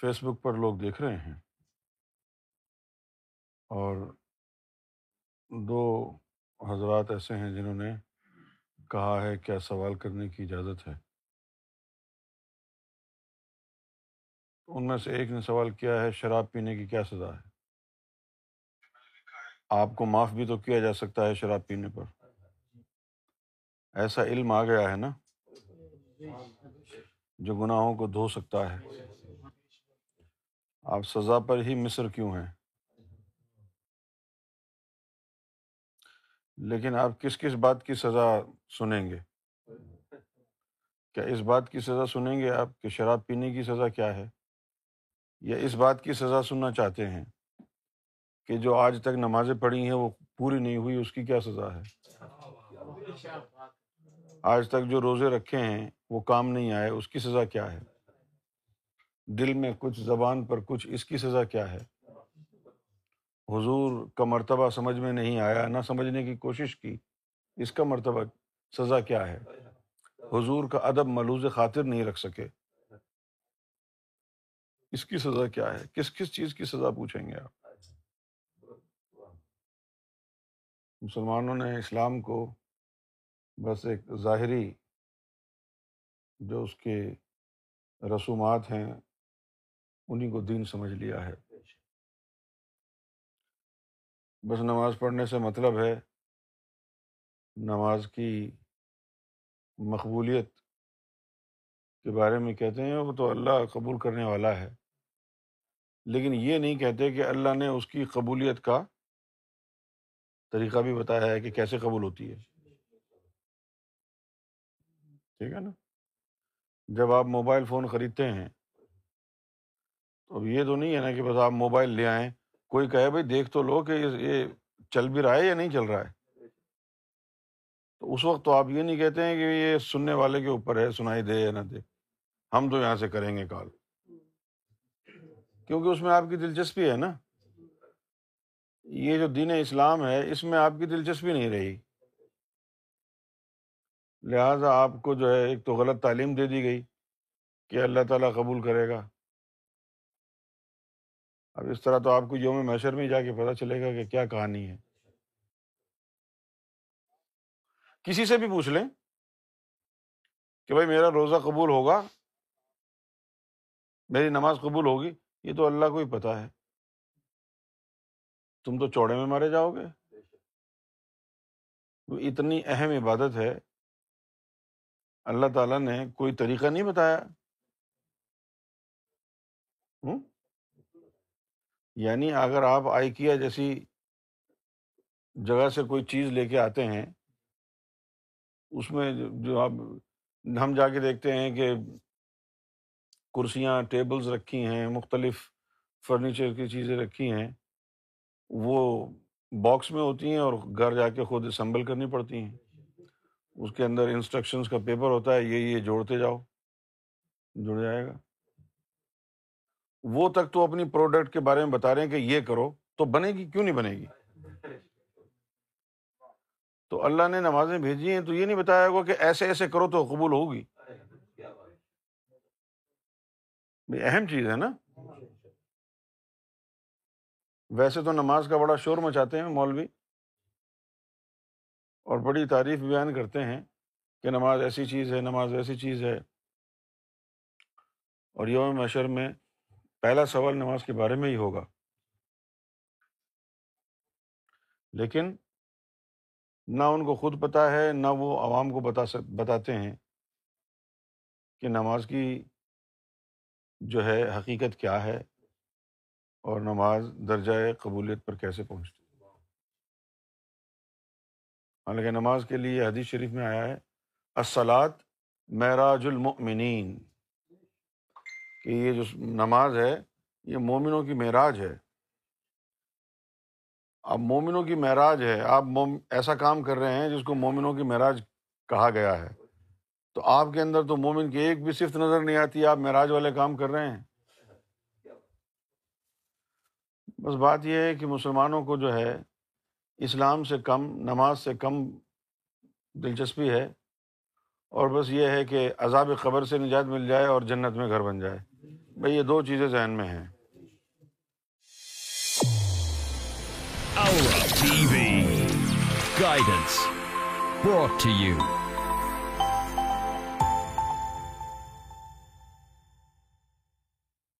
Face بک پر لوگ دیکھ رہے ہیں اور دو حضرات ایسے ہیں جنہوں نے کہا ہے کیا سوال کرنے کی اجازت ہے۔ ان میں سے ایک نے سوال کیا ہے، شراب پینے کی کیا سزا ہے؟ آپ کو معاف بھی تو کیا جا سکتا ہے شراب پینے پر؟ ایسا علم آ گیا ہے نا، جو گناہوں کو دھو سکتا ہے۔ آپ سزا پر ہی مصر کیوں ہیں؟ لیکن آپ کس کس بات کی سزا سنیں گے؟ کیا اس بات کی سزا سنیں گے آپ کہ شراب پینے کی سزا کیا ہے؟ یا اس بات کی سزا سننا چاہتے ہیں کہ جو آج تک نمازیں پڑھی ہیں وہ پوری نہیں ہوئی، اس کی کیا سزا ہے؟ آج تک جو روزے رکھے ہیں وہ کام نہیں آئے، اس کی سزا کیا ہے؟ دل میں کچھ زبان پر کچھ اس کی سزا کیا ہے؟ حضور کا مرتبہ سمجھ میں نہیں آیا، نہ سمجھنے کی کوشش کی، اس کا مرتبہ سزا کیا ہے؟ حضور کا ادب ملوز خاطر نہیں رکھ سکے۔ اس کی سزا کیا ہے؟ کس کس چیز کی سزا پوچھیں گے آپ؟ مسلمانوں نے اسلام کو بس ایک ظاہری جو اس کے رسومات ہیں انہیں کو دین سمجھ لیا ہے۔ بس نماز پڑھنے سے مطلب ہے، نماز کی مقبولیت کے بارے میں کہتے ہیں، وہ تو اللہ قبول کرنے والا ہے۔ لیکن یہ نہیں کہتے کہ اللہ نے اس کی قبولیت کا طریقہ بھی بتایا ہے کہ کیسے قبول ہوتی ہے۔ ٹھیک ہے نا؟ جب آپ موبائل فون خریدتے ہیں تو اب یہ تو نہیں ہے نا کہ بس آپ موبائل لے آئیں۔ کوئی کہے بھائی دیکھ تو لو کہ یہ چل بھی رہا ہے یا نہیں چل رہا ہے۔ تو اس وقت تو آپ یہ نہیں کہتے ہیں کہ یہ سننے والے کے اوپر ہے، سنائی دے یا نہ دے۔ ہم تو یہاں سے کریں گے کال۔ کیونکہ اس میں آپ کی دلچسپی ہے نا۔ یہ جو دین اسلام ہے، اس میں آپ کی دلچسپی نہیں رہی۔ لہٰذا آپ کو جو ہے، ایک تو غلط تعلیم دے دی گئی کہ اللہ تعالیٰ قبول کرے گا۔ اب اس طرح تو آپ کو یوم میشر میں جا کے پتہ چلے گا کہ کیا کہانی ہے۔ کسی سے بھی پوچھ لیں کہ بھائی میرا روزہ قبول ہوگا؟ میری نماز قبول ہوگی؟ یہ تو اللہ کو ہی پتا ہے۔ تم تو چوڑے میں مارے جاؤ گے۔ اتنی اہم عبادت ہے۔ اللہ تعالیٰ نے کوئی طریقہ نہیں بتایا۔ ہوں؟ یعنی اگر آپ آئی کیا جیسی جگہ سے کوئی چیز لے کے آتے ہیں، اس میں جو آپ، ہم جا کے دیکھتے ہیں کہ کرسیاں، ٹیبلز رکھی ہیں، مختلف فرنیچر کی چیزیں رکھی ہیں، وہ باکس میں ہوتی ہیں اور گھر جا کے خود اسمبل کرنی پڑتی ہیں۔ اس کے اندر انسٹرکشنس کا پیپر ہوتا ہے، یہ یہ جوڑتے جاؤ، جڑ جائے گا۔ وہ تک تو اپنی پروڈکٹ کے بارے میں بتا رہے ہیں کہ یہ کرو، تو بنے گی، کیوں نہیں بنے گی؟ تو اللہ نے نمازیں بھیجی ہیں، تو یہ نہیں بتایا ہوگا کہ ایسے ایسے کرو تو قبول ہوگی۔ اہم چیز ہے نا۔ ویسے تو نماز کا بڑا شور مچاتے ہیں مولوی، اور بڑی تعریف بیان کرتے ہیں کہ نماز ایسی چیز ہے، نماز ایسی چیز ہے۔ اور یوم مشر میں پہلا سوال نماز کے بارے میں ہی ہوگا۔ لیکن نہ ان کو خود پتہ ہے، نہ وہ عوام کو بتا سک، بتاتے ہیں کہ نماز کی جو ہے حقیقت کیا ہے اور نماز درجۂ قبولیت پر کیسے پہنچتی حالانکہ نماز کے لیے حدیث شریف میں آیا ہے السلاط معراج المؤمنین۔ کہ یہ جو نماز ہے، یہ مومنوں کی معراج ہے۔ اب مومنوں کی معراج ہے، آپ موم، ایسا کام کر رہے ہیں جس کو مومنوں کی معراج کہا گیا ہے۔ تو آپ کے اندر تو مومن کی ایک بھی صفت نظر نہیں آتی، آپ معراج والے کام کر رہے ہیں۔ بس بات یہ ہے کہ مسلمانوں کو جو ہے، اسلام سے کم، نماز سے کم دلچسپی ہے۔ اور بس یہ ہے کہ عذاب قبر سے نجات مل جائے اور جنت میں گھر بن جائے۔ بھائی یہ دو چیزیں ذہن میں ہیں گائیڈنس brought to you